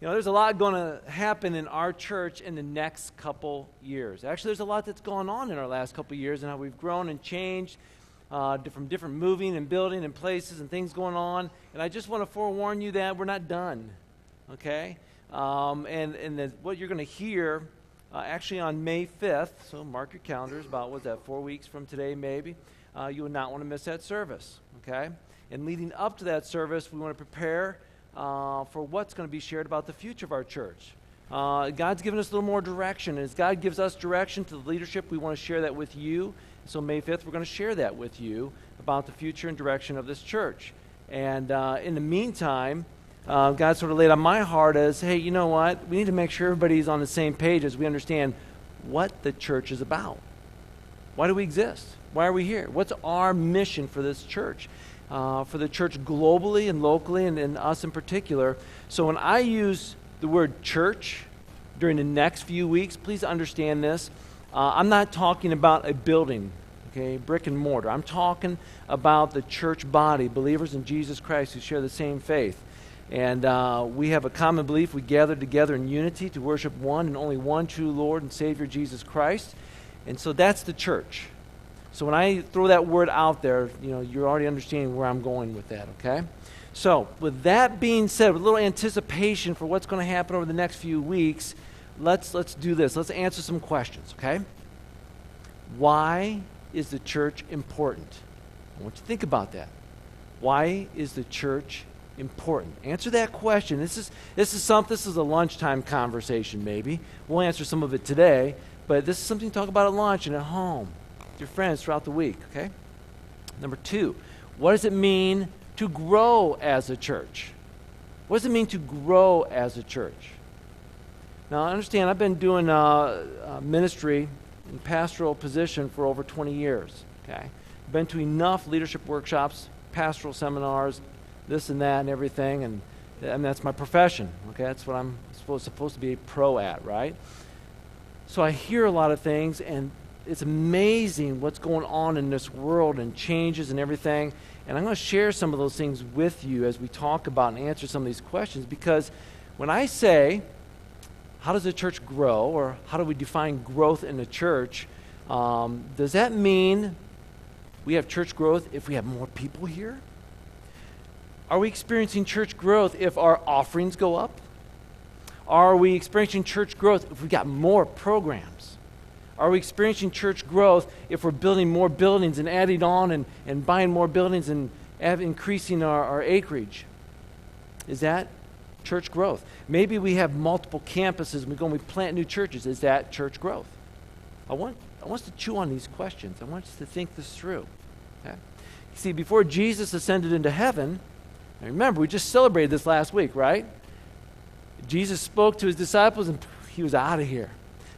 You know, there's a lot going to happen in our church in the next couple years. Actually, there's a lot that's gone on in our last couple years and how we've grown and changed uh, from different moving and building and places and things going on. And I just want to forewarn you that we're not done, okay? Um, and and the, what you're going to hear uh, actually on May 5th, so mark your calendars, about what's that, four weeks from today, maybe, uh, you would not want to miss that service, okay? And leading up to that service, we want to prepare uh, for what's going to be shared about the future of our church. Uh, God's given us a little more direction. As God gives us direction to the leadership, we want to share that with you. So, May 5th, we're going to share that with you about the future and direction of this church. And uh, in the meantime, uh, God sort of laid on my heart as hey, you know what? We need to make sure everybody's on the same page as we understand what the church is about. Why do we exist? Why are we here? What's our mission for this church? Uh, for the church globally and locally, and, and us in particular. So when I use the word church during the next few weeks, please understand this. Uh, I'm not talking about a building, okay, brick and mortar. I'm talking about the church body, believers in Jesus Christ who share the same faith. And uh, we have a common belief. We gather together in unity to worship one and only one true Lord and Savior, Jesus Christ. And so that's the church. So when I throw that word out there, you know, you're already understanding where I'm going with that, okay? So, with that being said, with a little anticipation for what's going to happen over the next few weeks, let's let's do this. Let's answer some questions, okay? Why is the church important? I want you to think about that. Why is the church important? Answer that question. This is this is something this is a lunchtime conversation maybe. We'll answer some of it today, but this is something to talk about at lunch and at home your friends throughout the week, okay? Number two, what does it mean to grow as a church? What does it mean to grow as a church? Now, I understand I've been doing uh, uh, ministry in pastoral position for over 20 years, okay? Been to enough leadership workshops, pastoral seminars, this and that and everything, and, and that's my profession, okay? That's what I'm supposed, supposed to be a pro at, right? So I hear a lot of things, and it's amazing what's going on in this world and changes and everything. And I'm going to share some of those things with you as we talk about and answer some of these questions because when I say, how does the church grow or how do we define growth in the church, um, does that mean we have church growth if we have more people here? Are we experiencing church growth if our offerings go up? Are we experiencing church growth if we got more programs? Are we experiencing church growth if we're building more buildings and adding on and, and buying more buildings and increasing our, our acreage? Is that church growth? Maybe we have multiple campuses and we go and we plant new churches. Is that church growth? I want, I want us to chew on these questions. I want us to think this through. Okay? See, before Jesus ascended into heaven, remember, we just celebrated this last week, right? Jesus spoke to his disciples and he was out of here.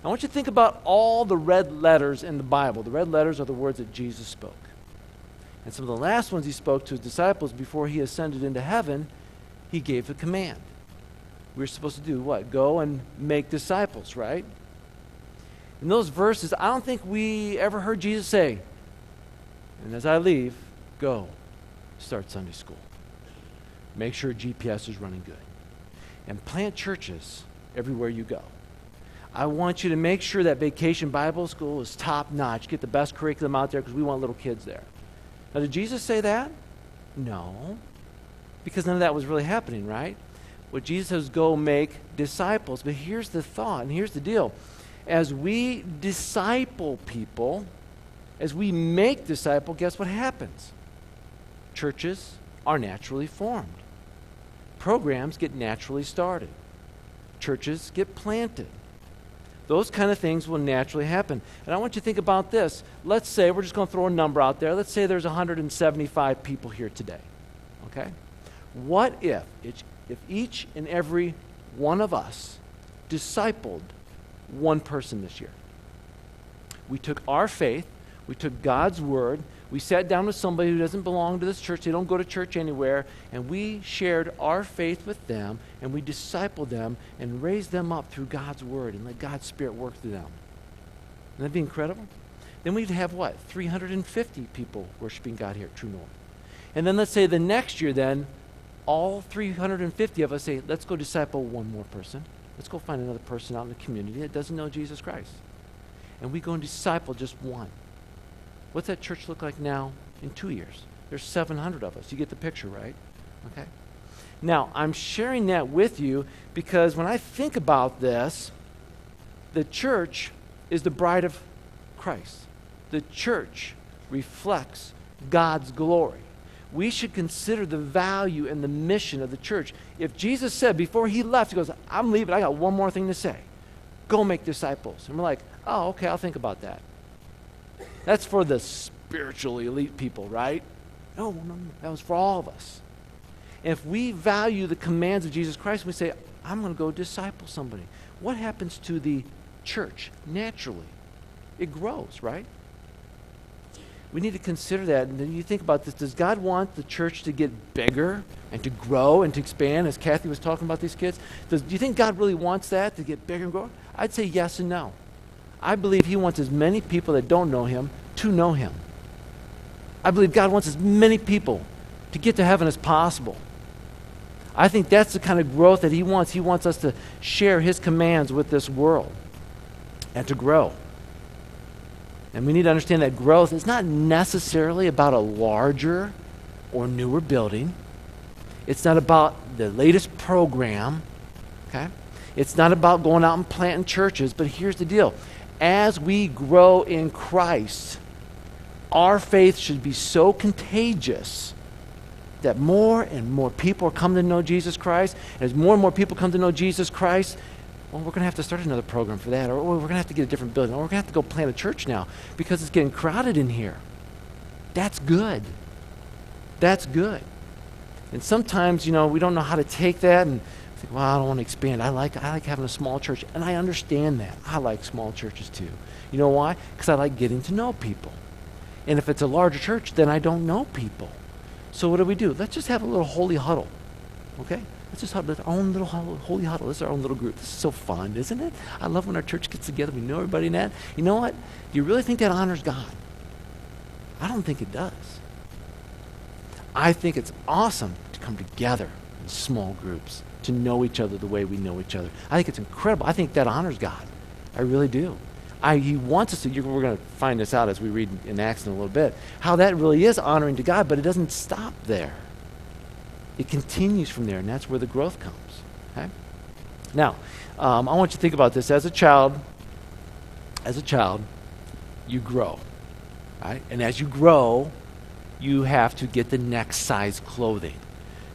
I want you to think about all the red letters in the Bible. The red letters are the words that Jesus spoke. And some of the last ones he spoke to his disciples before he ascended into heaven, he gave a command. We are supposed to do what? Go and make disciples, right? In those verses, I don't think we ever heard Jesus say, and as I leave, go start Sunday school. Make sure GPS is running good. And plant churches everywhere you go. I want you to make sure that Vacation Bible School is top notch. Get the best curriculum out there because we want little kids there. Now, did Jesus say that? No. Because none of that was really happening, right? What Jesus says, go make disciples. But here's the thought, and here's the deal. As we disciple people, as we make disciple, guess what happens? Churches are naturally formed. Programs get naturally started. Churches get planted. Those kind of things will naturally happen. And I want you to think about this. Let's say, we're just going to throw a number out there. Let's say there's 175 people here today. Okay? What if, if each and every one of us discipled one person this year? We took our faith, we took God's word, we sat down with somebody who doesn't belong to this church, they don't go to church anywhere, and we shared our faith with them, and we discipled them and raised them up through God's word and let God's Spirit work through them. Wouldn't that be incredible? Then we'd have what? 350 people worshiping God here at True North. And then let's say the next year, then, all 350 of us say, let's go disciple one more person. Let's go find another person out in the community that doesn't know Jesus Christ. And we go and disciple just one. What's that church look like now in two years? There's 700 of us. You get the picture, right? Okay. Now, I'm sharing that with you because when I think about this, the church is the bride of Christ. The church reflects God's glory. We should consider the value and the mission of the church. If Jesus said before he left, he goes, I'm leaving, I got one more thing to say. Go make disciples. And we're like, oh, okay, I'll think about that. That's for the spiritually elite people, right? No, no. That was for all of us. if we value the commands of Jesus Christ, we say, I'm going to go disciple somebody. What happens to the church naturally? It grows, right? We need to consider that. And then you think about this does God want the church to get bigger and to grow and to expand, as Kathy was talking about these kids? Does, do you think God really wants that to get bigger and grow? I'd say yes and no. I believe He wants as many people that don't know Him to know Him. I believe God wants as many people to get to heaven as possible. I think that's the kind of growth that He wants. He wants us to share His commands with this world and to grow. And we need to understand that growth is not necessarily about a larger or newer building. It's not about the latest program, okay? It's not about going out and planting churches, but here's the deal. As we grow in Christ, our faith should be so contagious that more and more people coming to know Jesus Christ. And As more and more people come to know Jesus Christ, well, we're going to have to start another program for that, or we're going to have to get a different building, or we're going to have to go plant a church now because it's getting crowded in here. That's good. That's good. And sometimes, you know, we don't know how to take that and well, I don't want to expand. I like, I like having a small church, and I understand that. I like small churches too. You know why? Because I like getting to know people. And if it's a larger church, then I don't know people. So what do we do? Let's just have a little holy huddle. Okay? Let's just have our own little holy huddle. This is our own little group. This is so fun, isn't it? I love when our church gets together. We know everybody in that. You know what? Do you really think that honors God? I don't think it does. I think it's awesome to come together in small groups, to know each other the way we know each other. I think it's incredible. I think that honors God. I really do. I, he wants us to, we're going to find this out as we read in Acts in a little bit, how that really is honoring to God, but it doesn't stop there. It continues from there, and that's where the growth comes. Okay? Now, um, I want you to think about this. As a child, as a child, you grow, right? And as you grow, you have to get the next size clothing.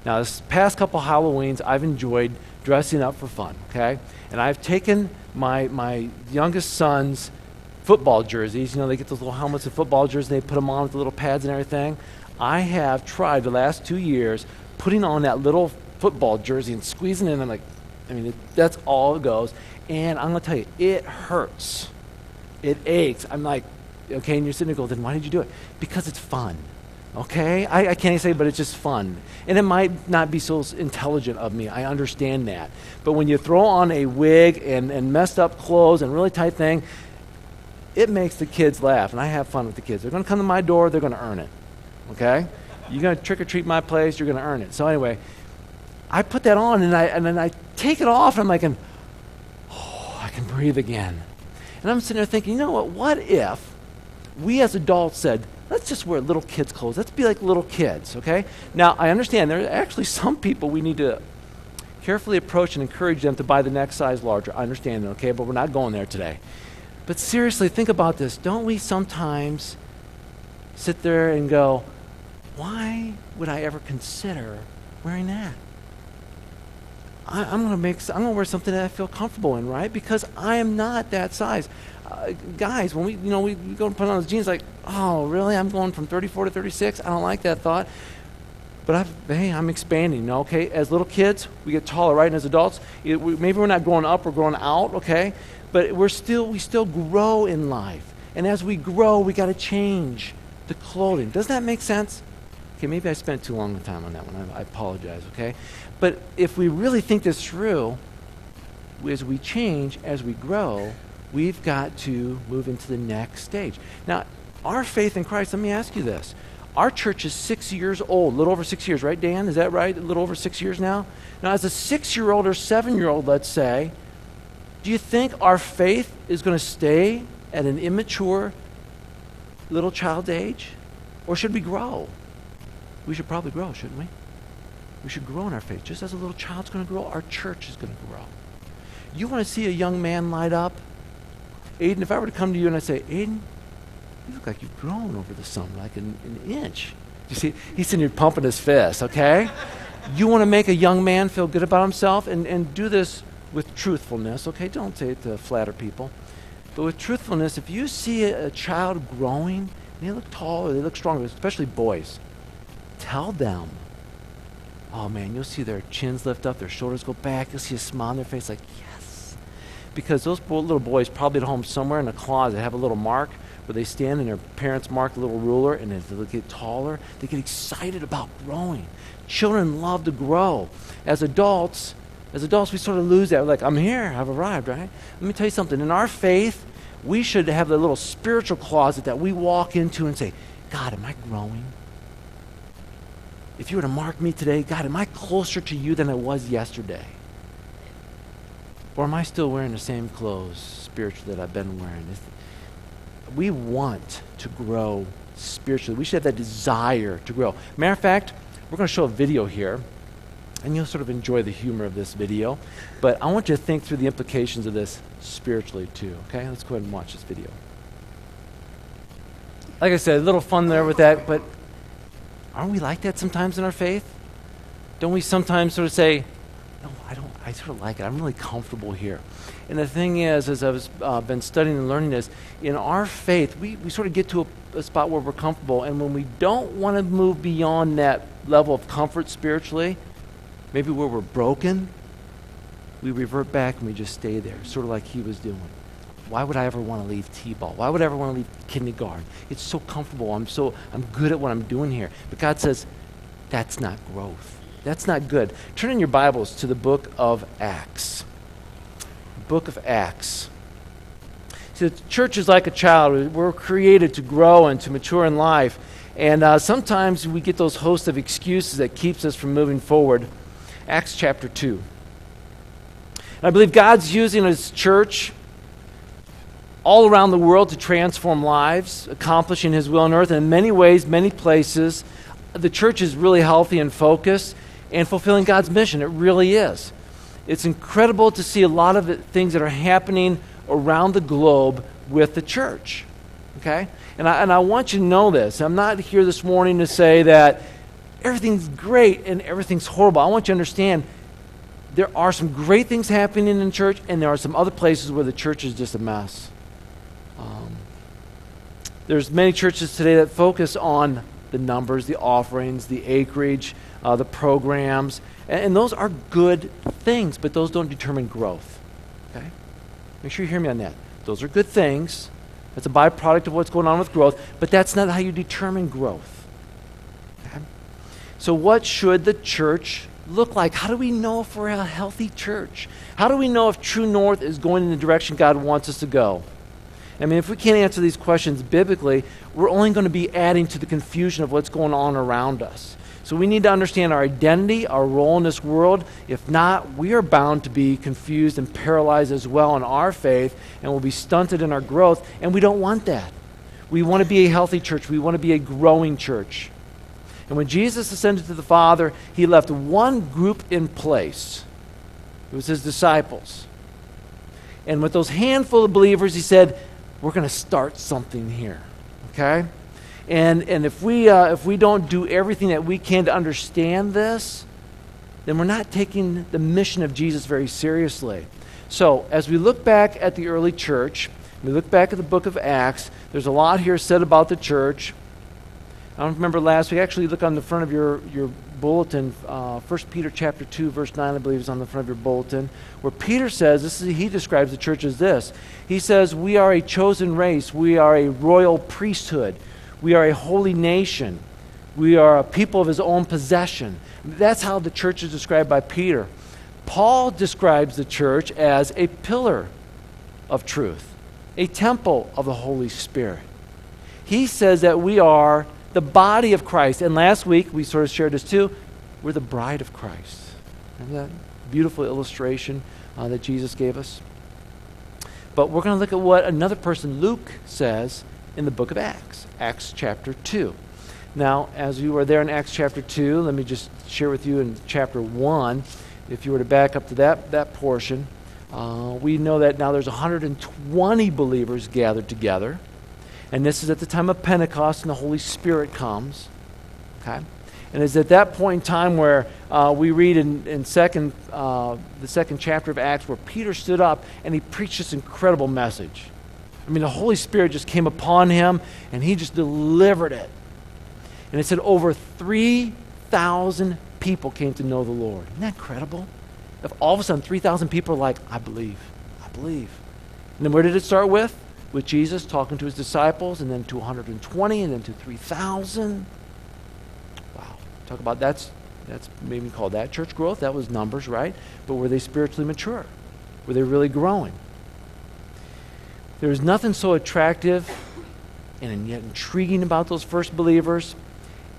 Now, this past couple Halloweens, I've enjoyed dressing up for fun, okay? And I've taken my, my youngest son's football jerseys. You know, they get those little helmets and football jerseys, and they put them on with the little pads and everything. I have tried the last two years putting on that little football jersey and squeezing it in. I'm like, I mean, it, that's all it goes. And I'm going to tell you, it hurts. It aches. I'm like, okay, and you're going, then why did you do it? Because it's fun. Okay? I, I can't say, but it's just fun. And it might not be so intelligent of me. I understand that. But when you throw on a wig and, and messed up clothes and really tight thing, it makes the kids laugh. And I have fun with the kids. They're going to come to my door, they're going to earn it. Okay? You're going to trick or treat my place, you're going to earn it. So, anyway, I put that on and, I, and then I take it off and I'm like, oh, I can breathe again. And I'm sitting there thinking, you know what? What if we as adults said, let's just wear little kids' clothes. Let's be like little kids, okay? Now, I understand there are actually some people we need to carefully approach and encourage them to buy the next size larger. I understand that, okay? But we're not going there today. But seriously, think about this. Don't we sometimes sit there and go, why would I ever consider wearing that? I, am going to make. I'm going to wear something that I feel comfortable in, right? Because I am not that size. Uh, guys, when we, you know, we, go and put on those jeans, like, oh, really? I'm going from 34 to 36. I don't like that thought. But I've, hey, I'm expanding. You know, okay, as little kids, we get taller, right? And as adults, it, we, maybe we're not growing up, we're growing out, okay? But we're still, we still grow in life. And as we grow, we got to change the clothing. Doesn't that make sense? Okay, maybe I spent too long a time on that one. I, I apologize, okay? But if we really think this through, as we change, as we grow, we've got to move into the next stage. Now, our faith in Christ, let me ask you this. Our church is six years old, a little over six years, right, Dan? Is that right? A little over six years now? Now, as a six year old or seven year old, let's say, do you think our faith is going to stay at an immature little child's age? Or should we grow? We should probably grow, shouldn't we? We should grow in our faith. Just as a little child's going to grow, our church is going to grow. You want to see a young man light up? Aiden, if I were to come to you and I say, Aiden, you look like you've grown over the summer, like an, an inch. You see, he's sitting here pumping his fist, okay? you want to make a young man feel good about himself and, and do this with truthfulness, okay? Don't say it to flatter people. But with truthfulness, if you see a, a child growing, and they look taller, they look stronger, especially boys, tell them. Oh man, you'll see their chins lift up, their shoulders go back, you'll see a smile on their face like, yes. Because those little boys probably at home somewhere in a closet have a little mark where they stand and their parents mark a little ruler, and as they get taller, they get excited about growing. Children love to grow. As adults, as adults, we sort of lose that. We're like, I'm here, I've arrived, right? Let me tell you something. In our faith, we should have the little spiritual closet that we walk into and say, God, am I growing? If you were to mark me today, God, am I closer to you than I was yesterday? Or am I still wearing the same clothes spiritually that I've been wearing? We want to grow spiritually. We should have that desire to grow. Matter of fact, we're going to show a video here, and you'll sort of enjoy the humor of this video. But I want you to think through the implications of this spiritually too. Okay, let's go ahead and watch this video. Like I said, a little fun there with that, but aren't we like that sometimes in our faith? Don't we sometimes sort of say, I don't, I sort of like it. I'm really comfortable here. And the thing is, as I've uh, been studying and learning this, in our faith, we, we sort of get to a, a spot where we're comfortable. And when we don't want to move beyond that level of comfort spiritually, maybe where we're broken, we revert back and we just stay there, sort of like he was doing. Why would I ever want to leave T-ball? Why would I ever want to leave kindergarten? It's so comfortable. I'm so I'm good at what I'm doing here. But God says, that's not growth. That's not good. Turn in your Bibles to the book of Acts. Book of Acts. See, the church is like a child. We're created to grow and to mature in life. And uh, sometimes we get those hosts of excuses that keeps us from moving forward. Acts chapter 2. And I believe God's using his church all around the world to transform lives, accomplishing his will on earth. And in many ways, many places, the church is really healthy and focused and fulfilling God's mission. It really is. It's incredible to see a lot of the things that are happening around the globe with the church. Okay? And I, and I want you to know this. I'm not here this morning to say that everything's great and everything's horrible. I want you to understand there are some great things happening in church, and there are some other places where the church is just a mess. Um, there's many churches today that focus on the numbers, the offerings, the acreage, uh, the programs, and, and those are good things, but those don't determine growth. Okay? Make sure you hear me on that. Those are good things, that's a byproduct of what's going on with growth, but that's not how you determine growth. Okay? So, what should the church look like? How do we know if we're a healthy church? How do we know if True North is going in the direction God wants us to go? I mean, if we can't answer these questions biblically, we're only going to be adding to the confusion of what's going on around us. So we need to understand our identity, our role in this world. If not, we are bound to be confused and paralyzed as well in our faith, and we'll be stunted in our growth, and we don't want that. We want to be a healthy church, we want to be a growing church. And when Jesus ascended to the Father, he left one group in place. It was his disciples. And with those handful of believers, he said, We're going to start something here. Okay? And, and if, we, uh, if we don't do everything that we can to understand this, then we're not taking the mission of Jesus very seriously. So, as we look back at the early church, we look back at the book of Acts, there's a lot here said about the church. I don't remember last week. Actually, look on the front of your, your bulletin. Uh, 1 Peter chapter 2, verse 9, I believe, is on the front of your bulletin, where Peter says, this is, he describes the church as this. He says, We are a chosen race, we are a royal priesthood. We are a holy nation. We are a people of his own possession. That's how the church is described by Peter. Paul describes the church as a pillar of truth, a temple of the Holy Spirit. He says that we are the body of Christ. And last week, we sort of shared this too. We're the bride of Christ. Isn't that beautiful illustration uh, that Jesus gave us? But we're going to look at what another person, Luke, says in the book of Acts, Acts chapter 2. Now, as you are there in Acts chapter 2, let me just share with you in chapter 1, if you were to back up to that, that portion, uh, we know that now there's 120 believers gathered together. And this is at the time of Pentecost, and the Holy Spirit comes. Okay? And it's at that point in time where uh, we read in, in second, uh, the second chapter of Acts where Peter stood up and he preached this incredible message. I mean, the Holy Spirit just came upon him and he just delivered it. And it said over 3,000 people came to know the Lord. Isn't that incredible? If all of a sudden 3,000 people are like, I believe, I believe. And then where did it start with? With Jesus talking to his disciples, and then to 120, and then to 3,000. Talk about that's that's maybe call that church growth. That was numbers, right? But were they spiritually mature? Were they really growing? There was nothing so attractive and yet intriguing about those first believers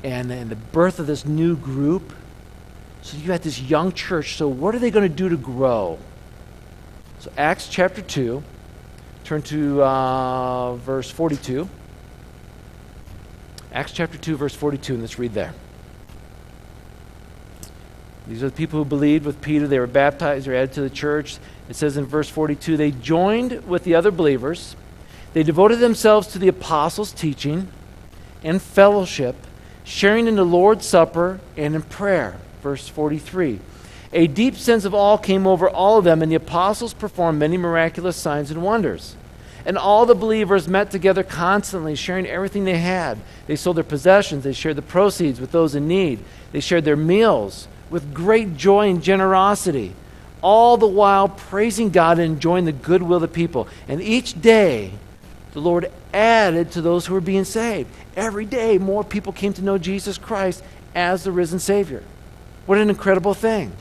and, and the birth of this new group. So you had this young church. So what are they going to do to grow? So Acts chapter 2, turn to uh, verse 42. Acts chapter 2, verse 42, and let's read there. These are the people who believed with Peter. They were baptized, they were added to the church. It says in verse 42 they joined with the other believers. They devoted themselves to the apostles' teaching and fellowship, sharing in the Lord's Supper and in prayer. Verse 43. A deep sense of awe came over all of them, and the apostles performed many miraculous signs and wonders. And all the believers met together constantly, sharing everything they had. They sold their possessions, they shared the proceeds with those in need, they shared their meals with great joy and generosity, all the while praising God and enjoying the goodwill of the people. And each day, the Lord added to those who were being saved. Every day, more people came to know Jesus Christ as the risen Savior. What an incredible thing.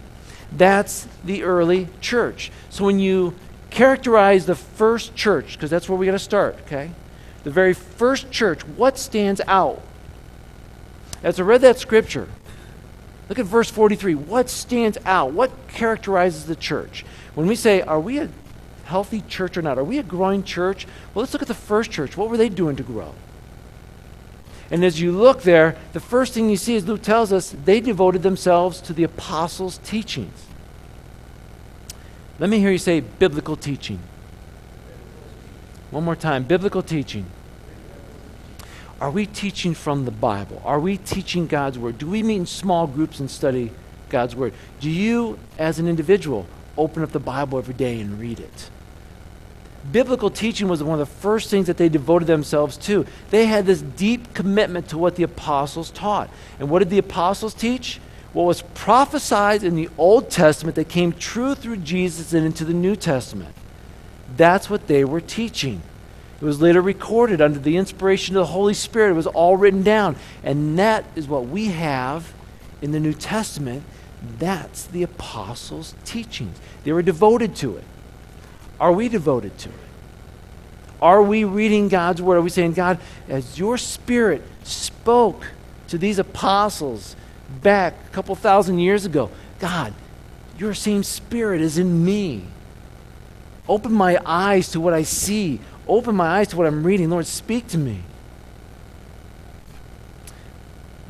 That's the early church. So when you characterize the first church, because that's where we got to start, okay? The very first church, what stands out? As I read that scripture, Look at verse 43. What stands out? What characterizes the church? When we say, are we a healthy church or not? Are we a growing church? Well, let's look at the first church. What were they doing to grow? And as you look there, the first thing you see is Luke tells us they devoted themselves to the apostles' teachings. Let me hear you say biblical teaching. One more time biblical teaching. Are we teaching from the Bible? Are we teaching God's Word? Do we meet in small groups and study God's Word? Do you, as an individual, open up the Bible every day and read it? Biblical teaching was one of the first things that they devoted themselves to. They had this deep commitment to what the apostles taught. And what did the apostles teach? What was prophesied in the Old Testament that came true through Jesus and into the New Testament. That's what they were teaching. It was later recorded under the inspiration of the Holy Spirit. It was all written down. And that is what we have in the New Testament. That's the apostles' teachings. They were devoted to it. Are we devoted to it? Are we reading God's word? Are we saying, God, as your spirit spoke to these apostles back a couple thousand years ago, God, your same spirit is in me. Open my eyes to what I see. Open my eyes to what I'm reading. Lord, speak to me.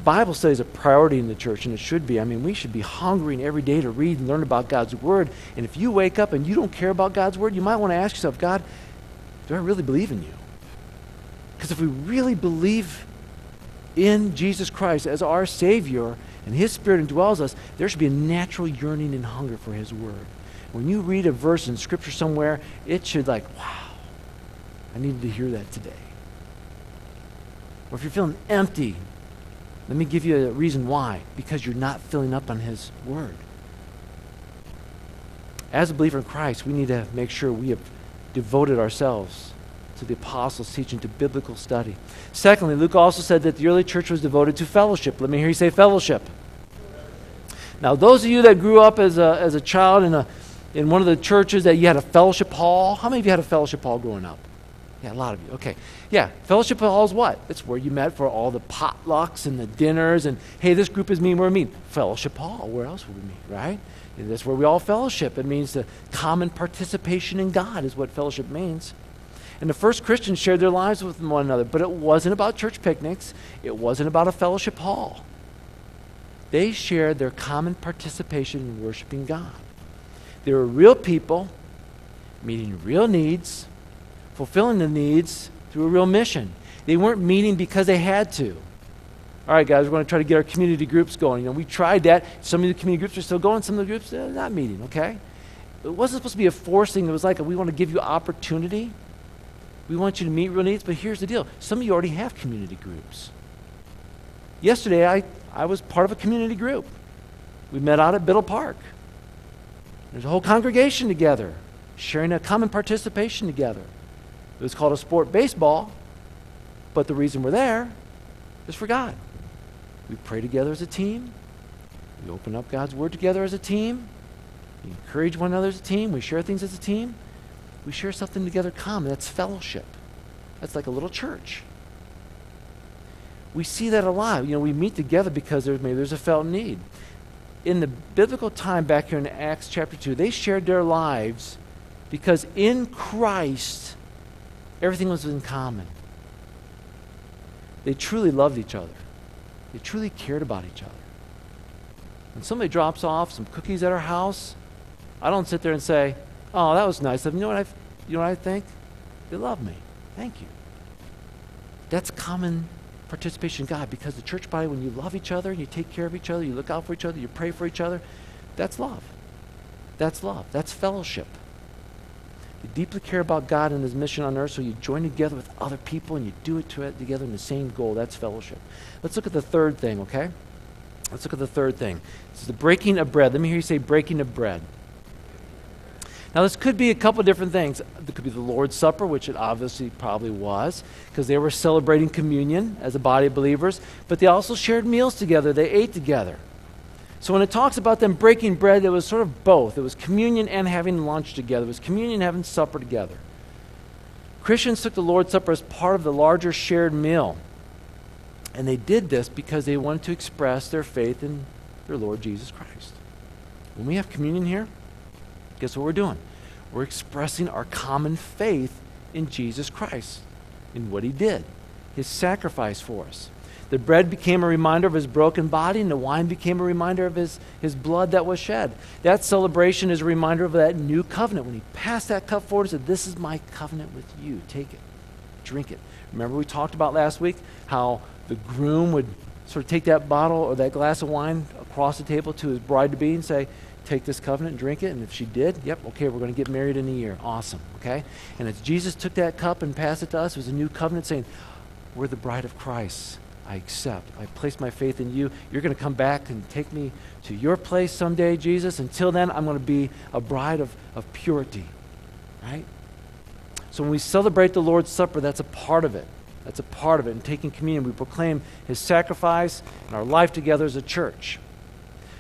Bible study is a priority in the church, and it should be. I mean, we should be hungering every day to read and learn about God's Word. And if you wake up and you don't care about God's Word, you might want to ask yourself, God, do I really believe in you? Because if we really believe in Jesus Christ as our Savior and His Spirit indwells us, there should be a natural yearning and hunger for His Word. When you read a verse in Scripture somewhere, it should, like, wow I needed to hear that today. Or if you're feeling empty, let me give you a reason why. Because you're not filling up on His Word. As a believer in Christ, we need to make sure we have devoted ourselves to the apostles' teaching, to biblical study. Secondly, Luke also said that the early church was devoted to fellowship. Let me hear you say fellowship. Now, those of you that grew up as a, as a child in, a, in one of the churches that you had a fellowship hall, how many of you had a fellowship hall growing up? Yeah, a lot of you. Okay. Yeah, fellowship hall is what? It's where you met for all the potlucks and the dinners and, hey, this group is mean, we're mean. Fellowship hall, where else would we meet, right? And that's where we all fellowship. It means the common participation in God is what fellowship means. And the first Christians shared their lives with one another, but it wasn't about church picnics. It wasn't about a fellowship hall. They shared their common participation in worshiping God. They were real people meeting real needs, fulfilling the needs through a real mission. They weren't meeting because they had to. All right, guys, we're going to try to get our community groups going. You know, we tried that. Some of the community groups are still going. Some of the groups are not meeting. Okay, it wasn't supposed to be a forcing. It was like we want to give you opportunity. We want you to meet real needs. But here's the deal: some of you already have community groups. Yesterday, I I was part of a community group. We met out at Biddle Park. There's a whole congregation together, sharing a common participation together. It was called a sport baseball, but the reason we're there is for God. We pray together as a team. We open up God's Word together as a team. We encourage one another as a team. We share things as a team. We share something together common. That's fellowship. That's like a little church. We see that a lot. You know, we meet together because there's, maybe there's a felt need. In the biblical time back here in Acts chapter 2, they shared their lives because in Christ, everything was in common. They truly loved each other. They truly cared about each other. When somebody drops off some cookies at our house, I don't sit there and say, "Oh, that was nice. You know what I, you know what I think? They love me. Thank you. That's common participation in God because the church body, when you love each other and you take care of each other, you look out for each other, you pray for each other, that's love. That's love. That's fellowship. You deeply care about God and His mission on earth, so you join together with other people and you do it together in the same goal. That's fellowship. Let's look at the third thing, okay? Let's look at the third thing. This is the breaking of bread. Let me hear you say breaking of bread. Now, this could be a couple different things. It could be the Lord's Supper, which it obviously probably was, because they were celebrating communion as a body of believers, but they also shared meals together. They ate together. So when it talks about them breaking bread, it was sort of both. It was communion and having lunch together. It was communion and having supper together. Christians took the Lord's Supper as part of the larger shared meal. And they did this because they wanted to express their faith in their Lord Jesus Christ. When we have communion here, guess what we're doing? We're expressing our common faith in Jesus Christ, in what he did, his sacrifice for us. The bread became a reminder of his broken body, and the wine became a reminder of his, his blood that was shed. That celebration is a reminder of that new covenant. When he passed that cup forward, he said, This is my covenant with you. Take it, drink it. Remember, we talked about last week how the groom would sort of take that bottle or that glass of wine across the table to his bride to be and say, Take this covenant and drink it. And if she did, yep, okay, we're going to get married in a year. Awesome, okay? And as Jesus took that cup and passed it to us, it was a new covenant saying, We're the bride of Christ I accept. I place my faith in you. You're going to come back and take me to your place someday, Jesus. Until then, I'm going to be a bride of, of purity. Right? So when we celebrate the Lord's Supper, that's a part of it. That's a part of it. In taking communion, we proclaim his sacrifice and our life together as a church.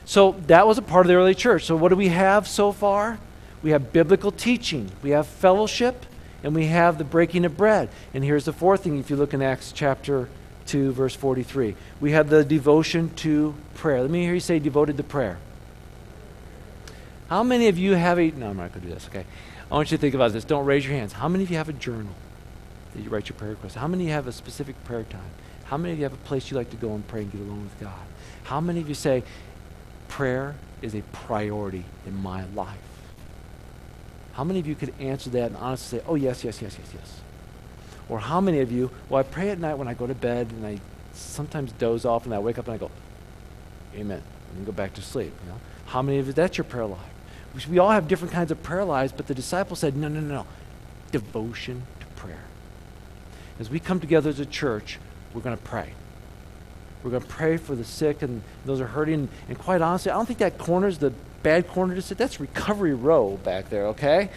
So that was a part of the early church. So what do we have so far? We have biblical teaching, we have fellowship, and we have the breaking of bread. And here's the fourth thing if you look in Acts chapter 2, verse 43. We have the devotion to prayer. Let me hear you say devoted to prayer. How many of you have a. No, I'm not going to do this, okay? I want you to think about this. Don't raise your hands. How many of you have a journal that you write your prayer requests? How many of you have a specific prayer time? How many of you have a place you like to go and pray and get alone with God? How many of you say, prayer is a priority in my life? How many of you could answer that and honestly say, oh, yes, yes, yes, yes, yes? Or how many of you, well, I pray at night when I go to bed and I sometimes doze off and I wake up and I go, Amen, and go back to sleep. You know? How many of you, that's your prayer life? We all have different kinds of prayer lives, but the disciples said, no, no, no, no. Devotion to prayer. As we come together as a church, we're going to pray. We're going to pray for the sick and those are hurting. And quite honestly, I don't think that corner is the bad corner to sit. That's recovery row back there, okay?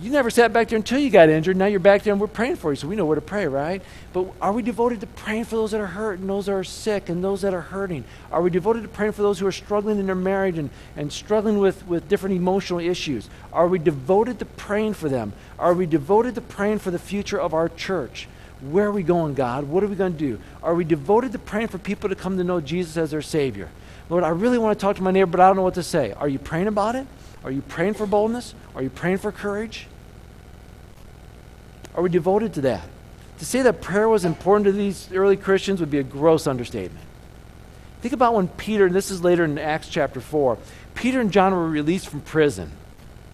You never sat back there until you got injured. Now you're back there and we're praying for you, so we know where to pray, right? But are we devoted to praying for those that are hurt and those that are sick and those that are hurting? Are we devoted to praying for those who are struggling in their marriage and, and struggling with, with different emotional issues? Are we devoted to praying for them? Are we devoted to praying for the future of our church? Where are we going, God? What are we going to do? Are we devoted to praying for people to come to know Jesus as their Savior? Lord, I really want to talk to my neighbor, but I don't know what to say. Are you praying about it? Are you praying for boldness? Are you praying for courage? Are we devoted to that? To say that prayer was important to these early Christians would be a gross understatement. Think about when Peter, and this is later in Acts chapter 4, Peter and John were released from prison.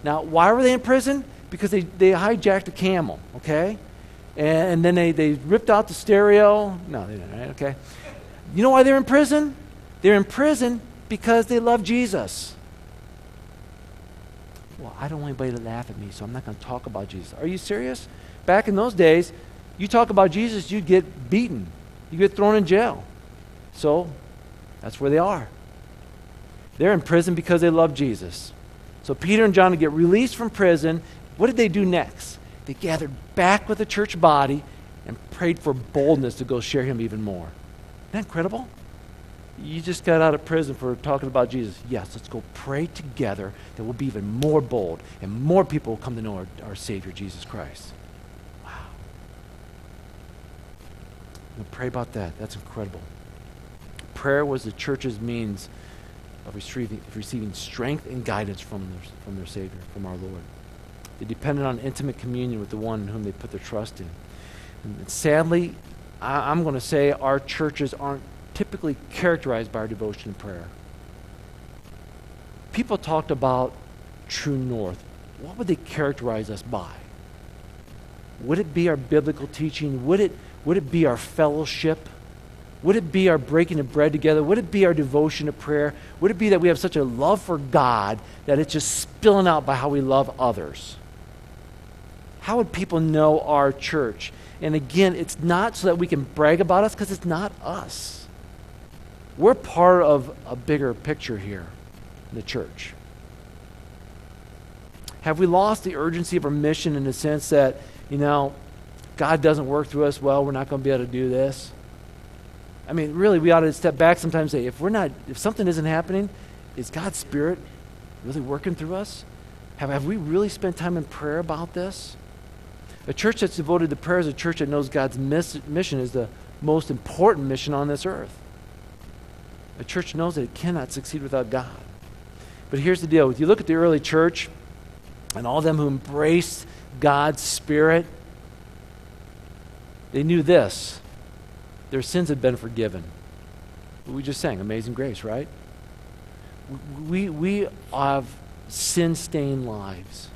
Now, why were they in prison? Because they, they hijacked a camel, okay? And, and then they, they ripped out the stereo. No, they didn't, right? Okay. You know why they're in prison? They're in prison because they love Jesus. Well, I don't want anybody to laugh at me, so I'm not going to talk about Jesus. Are you serious? Back in those days, you talk about Jesus, you'd get beaten, you get thrown in jail. So that's where they are. They're in prison because they love Jesus. So Peter and John get released from prison. What did they do next? They gathered back with the church body and prayed for boldness to go share him even more. Isn't that incredible? You just got out of prison for talking about Jesus. Yes, let's go pray together that we'll be even more bold and more people will come to know our, our Savior, Jesus Christ. Wow. Pray about that. That's incredible. Prayer was the church's means of receiving, of receiving strength and guidance from their, from their Savior, from our Lord. They depended on intimate communion with the one in whom they put their trust in. And sadly, I, I'm going to say our churches aren't typically characterized by our devotion and prayer. People talked about true north. What would they characterize us by? Would it be our biblical teaching? Would it, would it be our fellowship? Would it be our breaking of bread together? Would it be our devotion to prayer? Would it be that we have such a love for God that it's just spilling out by how we love others? How would people know our church? And again, it's not so that we can brag about us because it's not us. We're part of a bigger picture here in the church. Have we lost the urgency of our mission in the sense that, you know, God doesn't work through us well, we're not going to be able to do this? I mean, really, we ought to step back sometimes and say, if we're not, if something isn't happening, is God's Spirit really working through us? Have, have we really spent time in prayer about this? A church that's devoted to prayer is a church that knows God's miss, mission is the most important mission on this earth. A church knows that it cannot succeed without God. But here's the deal. If you look at the early church and all them who embraced God's Spirit, they knew this their sins had been forgiven. We just sang Amazing Grace, right? We, we have sin stained lives.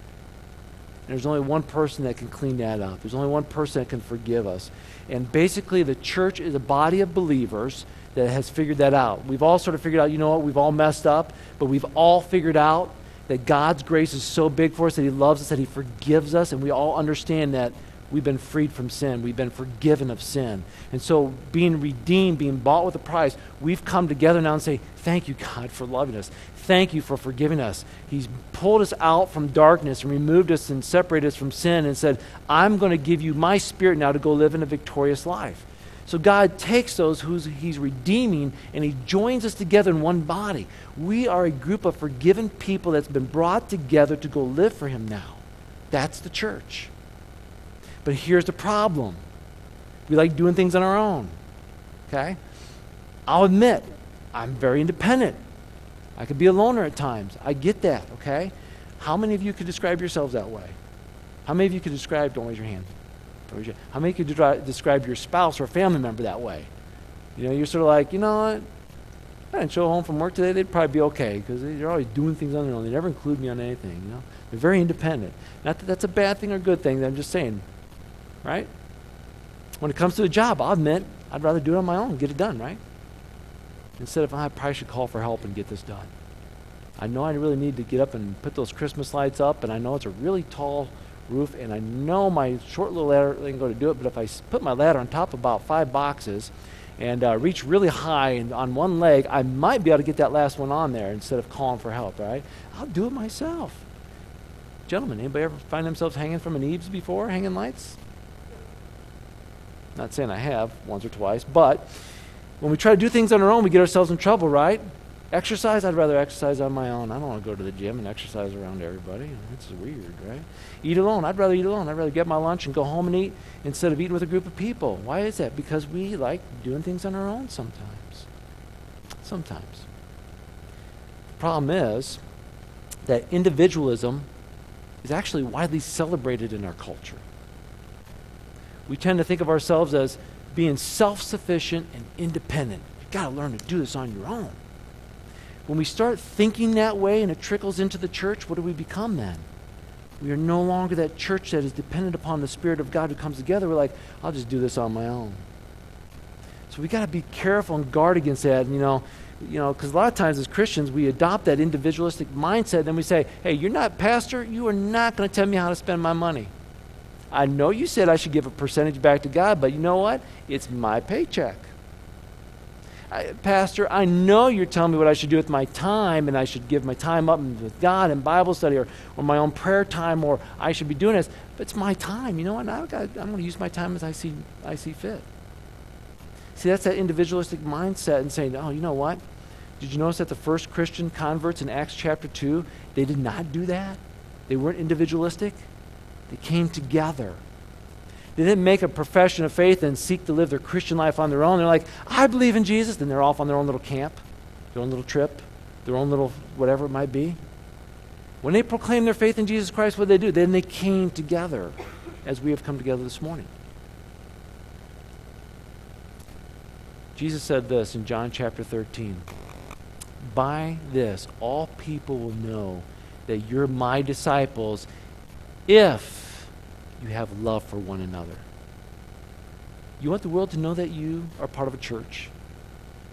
And there's only one person that can clean that up. There's only one person that can forgive us. And basically, the church is a body of believers that has figured that out. We've all sort of figured out, you know what, we've all messed up, but we've all figured out that God's grace is so big for us that He loves us, that He forgives us, and we all understand that we've been freed from sin. We've been forgiven of sin. And so, being redeemed, being bought with a price, we've come together now and say, Thank you, God, for loving us. Thank you for forgiving us. He's pulled us out from darkness and removed us and separated us from sin and said, I'm going to give you my spirit now to go live in a victorious life. So God takes those who He's redeeming and He joins us together in one body. We are a group of forgiven people that's been brought together to go live for Him now. That's the church. But here's the problem we like doing things on our own. Okay? I'll admit, I'm very independent. I could be a loner at times. I get that, okay? How many of you could describe yourselves that way? How many of you could describe, don't raise your hand. How many could describe your spouse or family member that way? You know, you're sort of like, you know what? I didn't show home from work today, they'd probably be okay because they're always doing things on their own. They never include me on anything, you know? They're very independent. Not that that's a bad thing or good thing, I'm just saying, right? When it comes to a job, I'll admit I'd rather do it on my own, get it done, right? Instead of, I probably should call for help and get this done. I know I really need to get up and put those Christmas lights up, and I know it's a really tall roof, and I know my short little ladder ain't going to do it, but if I put my ladder on top of about five boxes and uh, reach really high and on one leg, I might be able to get that last one on there instead of calling for help, right? I'll do it myself. Gentlemen, anybody ever find themselves hanging from an eaves before, hanging lights? Not saying I have once or twice, but when we try to do things on our own, we get ourselves in trouble, right? Exercise, I'd rather exercise on my own. I don't want to go to the gym and exercise around everybody. It's weird, right? Eat alone. I'd rather eat alone. I'd rather get my lunch and go home and eat instead of eating with a group of people. Why is that? Because we like doing things on our own sometimes. Sometimes. The problem is that individualism is actually widely celebrated in our culture. We tend to think of ourselves as being self sufficient and independent. You've got to learn to do this on your own. When we start thinking that way and it trickles into the church, what do we become then? We are no longer that church that is dependent upon the Spirit of God who comes together. We're like, I'll just do this on my own. So we got to be careful and guard against that. You know, you know, because a lot of times as Christians we adopt that individualistic mindset. And we say, "Hey, you're not pastor. You are not going to tell me how to spend my money. I know you said I should give a percentage back to God, but you know what? It's my paycheck." Pastor, I know you're telling me what I should do with my time, and I should give my time up with God and Bible study or, or my own prayer time, or I should be doing this. But it's my time. You know what? I've got, I'm going to use my time as I see, I see fit. See, that's that individualistic mindset and saying, oh, you know what? Did you notice that the first Christian converts in Acts chapter 2, they did not do that? They weren't individualistic. They came together they didn't make a profession of faith and seek to live their Christian life on their own. They're like, I believe in Jesus. Then they're off on their own little camp, their own little trip, their own little whatever it might be. When they proclaim their faith in Jesus Christ, what did they do? Then they came together as we have come together this morning. Jesus said this in John chapter 13 By this, all people will know that you're my disciples if you have love for one another. You want the world to know that you are part of a church?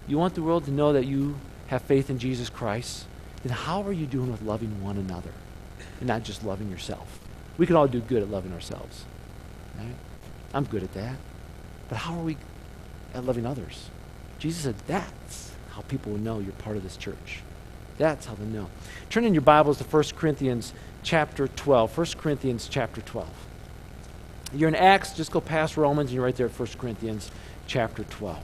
You want the world to know that you have faith in Jesus Christ? Then how are you doing with loving one another and not just loving yourself? We can all do good at loving ourselves. Right? I'm good at that. But how are we at loving others? Jesus said that's how people will know you're part of this church. That's how they know. Turn in your Bibles to 1 Corinthians chapter 12. 1 Corinthians chapter 12. You're in Acts, just go past Romans, and you're right there at 1 Corinthians chapter 12.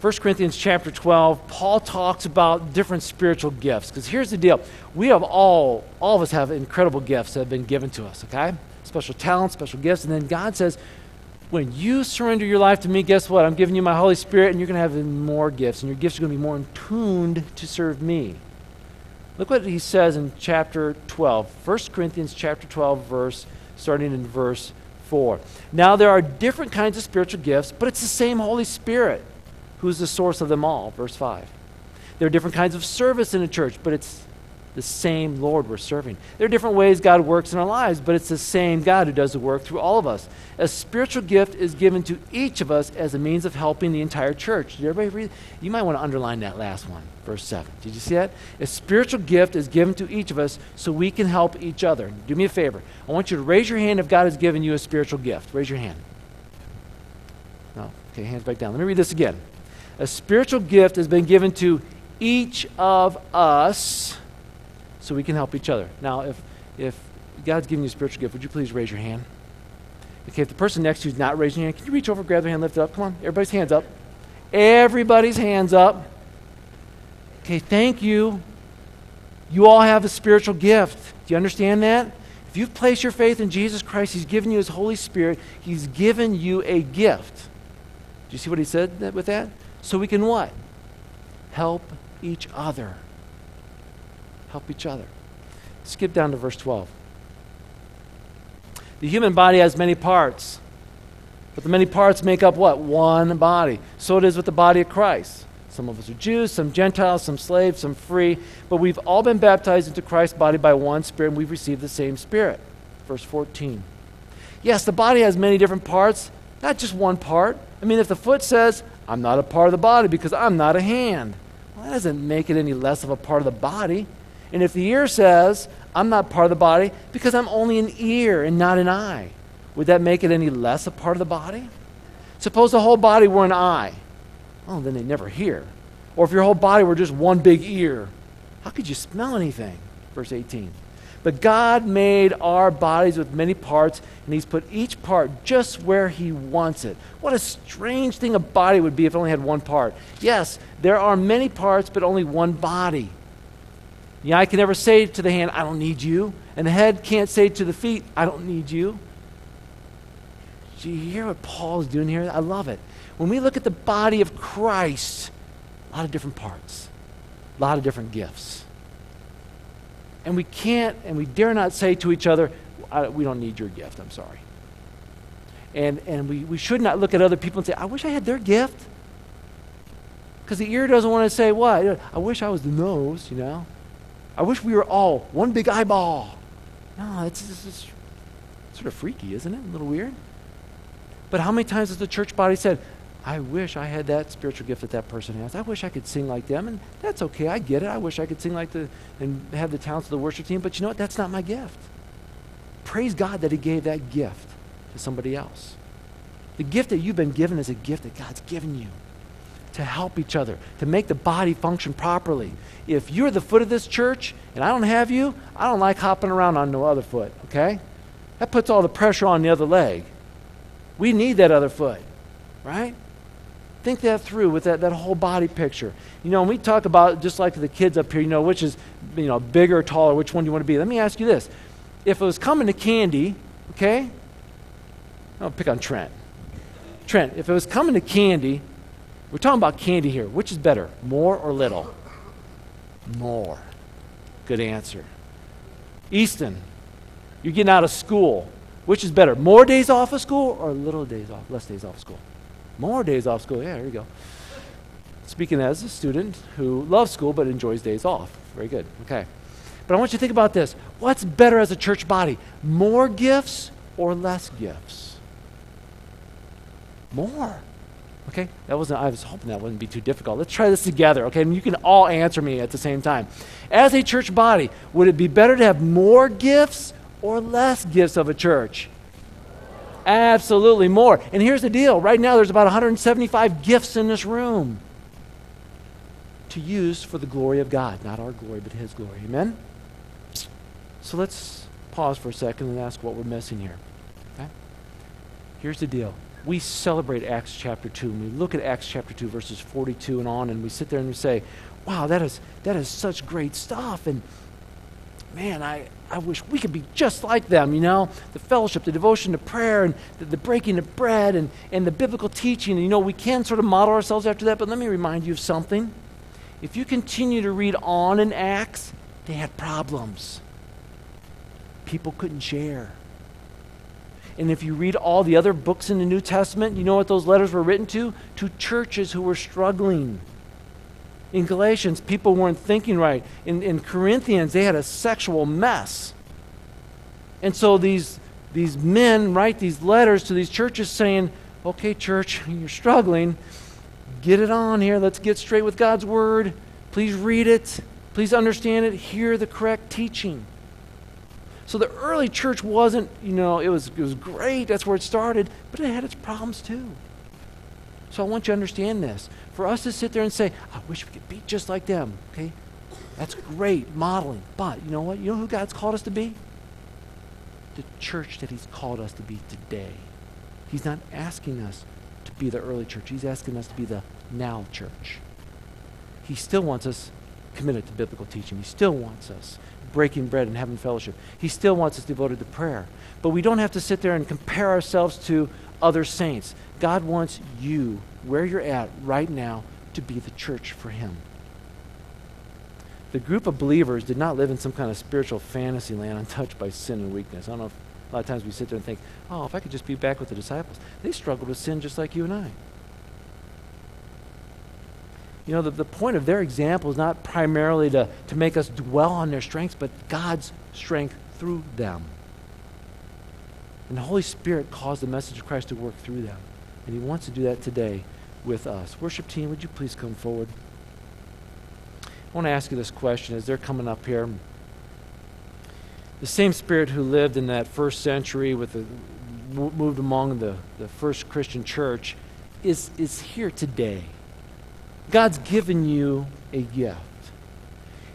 1 Corinthians chapter 12, Paul talks about different spiritual gifts. Because here's the deal we have all, all of us have incredible gifts that have been given to us, okay? Special talents, special gifts. And then God says, when you surrender your life to me, guess what? I'm giving you my Holy Spirit, and you're going to have more gifts, and your gifts are going to be more tuned to serve me. Look what he says in chapter 12, 1 Corinthians chapter 12, verse, starting in verse 4. Now there are different kinds of spiritual gifts, but it's the same Holy Spirit who's the source of them all. Verse 5. There are different kinds of service in a church, but it's the same Lord we're serving. There are different ways God works in our lives, but it's the same God who does the work through all of us. A spiritual gift is given to each of us as a means of helping the entire church. Did everybody read? You might want to underline that last one, verse 7. Did you see that? A spiritual gift is given to each of us so we can help each other. Do me a favor. I want you to raise your hand if God has given you a spiritual gift. Raise your hand. No. Okay, hands back down. Let me read this again. A spiritual gift has been given to each of us so we can help each other. Now, if, if God's giving you a spiritual gift, would you please raise your hand? Okay, if the person next to you is not raising your hand, can you reach over, grab their hand, lift it up? Come on, everybody's hands up. Everybody's hands up. Okay, thank you. You all have a spiritual gift. Do you understand that? If you've placed your faith in Jesus Christ, He's given you His Holy Spirit. He's given you a gift. Do you see what He said with that? So we can what? Help each other help each other. Skip down to verse 12. The human body has many parts, but the many parts make up what? One body. So it is with the body of Christ. Some of us are Jews, some Gentiles, some slaves, some free, but we've all been baptized into Christ's body by one Spirit, and we've received the same Spirit. Verse 14. Yes, the body has many different parts, not just one part. I mean, if the foot says, I'm not a part of the body because I'm not a hand, well, that doesn't make it any less of a part of the body. And if the ear says, I'm not part of the body because I'm only an ear and not an eye, would that make it any less a part of the body? Suppose the whole body were an eye. Oh, then they never hear. Or if your whole body were just one big ear, How could you smell anything? Verse 18. But God made our bodies with many parts, and He's put each part just where He wants it. What a strange thing a body would be if it only had one part. Yes, there are many parts, but only one body. The eye can never say to the hand, I don't need you. And the head can't say to the feet, I don't need you. Do you hear what Paul is doing here? I love it. When we look at the body of Christ, a lot of different parts, a lot of different gifts. And we can't and we dare not say to each other, we don't need your gift, I'm sorry. And, and we, we should not look at other people and say, I wish I had their gift. Because the ear doesn't want to say, what? I wish I was the nose, you know? I wish we were all one big eyeball. No, it's, it's, it's sort of freaky, isn't it? A little weird. But how many times has the church body said, I wish I had that spiritual gift that that person has. I wish I could sing like them, and that's okay. I get it. I wish I could sing like the and have the talents of the worship team, but you know what? That's not my gift. Praise God that He gave that gift to somebody else. The gift that you've been given is a gift that God's given you to help each other, to make the body function properly. If you're the foot of this church and I don't have you, I don't like hopping around on no other foot, okay? That puts all the pressure on the other leg. We need that other foot, right? Think that through with that, that whole body picture. You know, when we talk about, just like the kids up here, you know, which is, you know, bigger, taller, which one do you want to be? Let me ask you this. If it was coming to candy, okay? I'll pick on Trent. Trent, if it was coming to candy, we're talking about candy here. Which is better, more or little? More. Good answer. Easton, you're getting out of school. Which is better, more days off of school or little days off, less days off of school? More days off school. Yeah, there you go. Speaking as a student who loves school but enjoys days off. Very good. Okay. But I want you to think about this. What's better as a church body? More gifts or less gifts? More. Okay? That wasn't I was hoping that wouldn't be too difficult. Let's try this together, okay? And you can all answer me at the same time. As a church body, would it be better to have more gifts or less gifts of a church? Absolutely more. And here's the deal right now, there's about 175 gifts in this room to use for the glory of God. Not our glory, but His glory. Amen? So let's pause for a second and ask what we're missing here. Okay? Here's the deal. We celebrate Acts chapter 2, and we look at Acts chapter 2, verses 42 and on, and we sit there and we say, wow, that is, that is such great stuff. And man, I, I wish we could be just like them, you know? The fellowship, the devotion to prayer, and the, the, breaking of bread, and, and the biblical teaching. You know, we can sort of model ourselves after that, but let me remind you of something. If you continue to read on in Acts, they had problems. People couldn't share. And if you read all the other books in the New Testament, you know what those letters were written to? To churches who were struggling in Galatians, people weren't thinking right. In, in Corinthians, they had a sexual mess. And so these, these men write these letters to these churches saying, okay, church, you're struggling. Get it on here. Let's get straight with God's word. Please read it. Please understand it. Hear the correct teaching. So the early church wasn't, you know, it was, it was great. That's where it started, but it had its problems too. So I want you to understand this. For us to sit there and say, I wish we could be just like them, okay? That's great modeling. But you know what? You know who God's called us to be? The church that He's called us to be today. He's not asking us to be the early church, He's asking us to be the now church. He still wants us committed to biblical teaching. He still wants us breaking bread and having fellowship. He still wants us devoted to prayer. But we don't have to sit there and compare ourselves to other saints. God wants you, where you're at right now, to be the church for Him. The group of believers did not live in some kind of spiritual fantasy land untouched by sin and weakness. I don't know if a lot of times we sit there and think, oh, if I could just be back with the disciples. They struggled with sin just like you and I. You know, the, the point of their example is not primarily to, to make us dwell on their strengths, but God's strength through them. And the Holy Spirit caused the message of Christ to work through them. And He wants to do that today with us. Worship team, would you please come forward? I want to ask you this question as they're coming up here. The same Spirit who lived in that first century with the moved among the, the first Christian church is, is here today. God's given you a gift.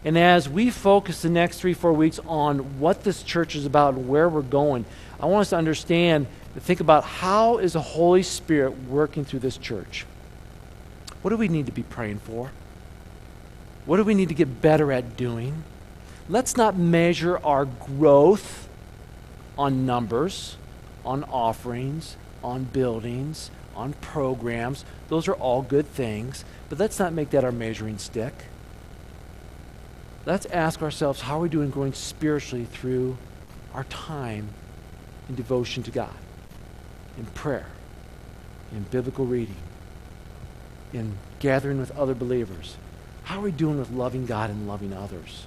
And as we focus the next three, four weeks on what this church is about and where we're going, I want us to understand, to think about how is the Holy Spirit working through this church? What do we need to be praying for? What do we need to get better at doing? Let's not measure our growth on numbers, on offerings, on buildings, on programs. Those are all good things, but let's not make that our measuring stick. Let's ask ourselves how are we doing growing spiritually through our time in devotion to God, in prayer, in biblical reading, in gathering with other believers? How are we doing with loving God and loving others?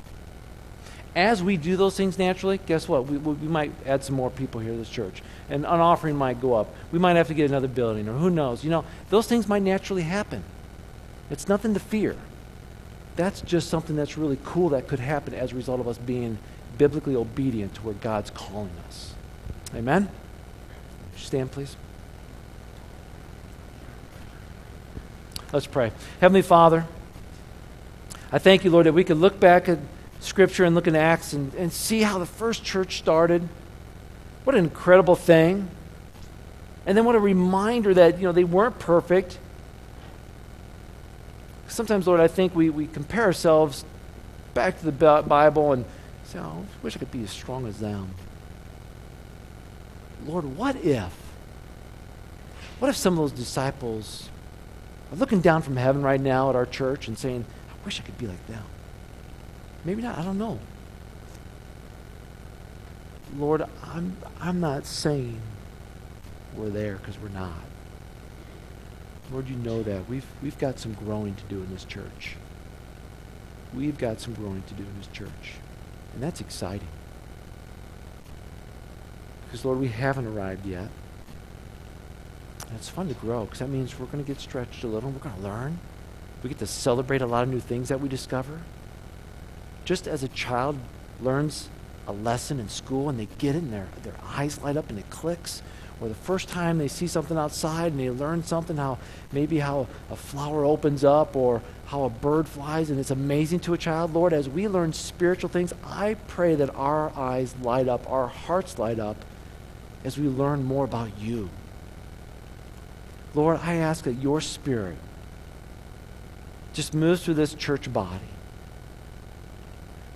As we do those things naturally, guess what? We, we might add some more people here to this church. And an offering might go up. We might have to get another building, or who knows. You know, those things might naturally happen. It's nothing to fear. That's just something that's really cool that could happen as a result of us being biblically obedient to where God's calling us. Amen? Stand, please. Let's pray. Heavenly Father, I thank you, Lord, that we could look back at Scripture and look in Acts and, and see how the first church started. What an incredible thing. And then what a reminder that, you know, they weren't perfect. Sometimes, Lord, I think we, we compare ourselves back to the Bible and say, oh, I wish I could be as strong as them. Lord, what if? What if some of those disciples are looking down from heaven right now at our church and saying, I wish I could be like them? Maybe not, I don't know. Lord, I'm, I'm not saying we're there because we're not. Lord, you know that. We've, we've got some growing to do in this church. We've got some growing to do in this church. And that's exciting. Because, Lord, we haven't arrived yet. And it's fun to grow because that means we're going to get stretched a little. and We're going to learn. We get to celebrate a lot of new things that we discover. Just as a child learns a lesson in school and they get it and their, their eyes light up and it clicks, or the first time they see something outside and they learn something, how maybe how a flower opens up or how a bird flies, and it's amazing to a child. Lord, as we learn spiritual things, I pray that our eyes light up, our hearts light up as we learn more about you. Lord, I ask that your spirit just moves through this church body.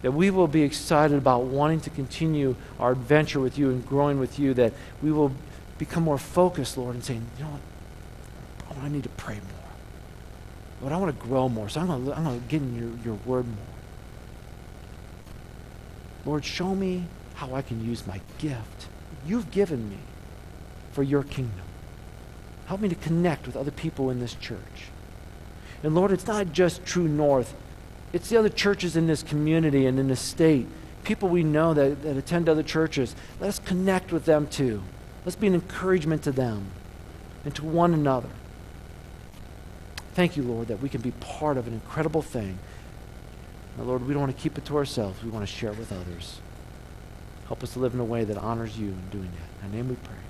That we will be excited about wanting to continue our adventure with you and growing with you. That we will become more focused, Lord, and saying, you know what? I need to pray more. Lord, I want to grow more. So I'm going to, I'm going to get in your, your word more. Lord, show me how I can use my gift you've given me for your kingdom. Help me to connect with other people in this church. And Lord, it's not just True North, it's the other churches in this community and in this state, people we know that, that attend other churches. Let us connect with them too. Let's be an encouragement to them and to one another. Thank you, Lord, that we can be part of an incredible thing. Now, Lord, we don't want to keep it to ourselves. We want to share it with others. Help us to live in a way that honors you in doing that. In name we pray.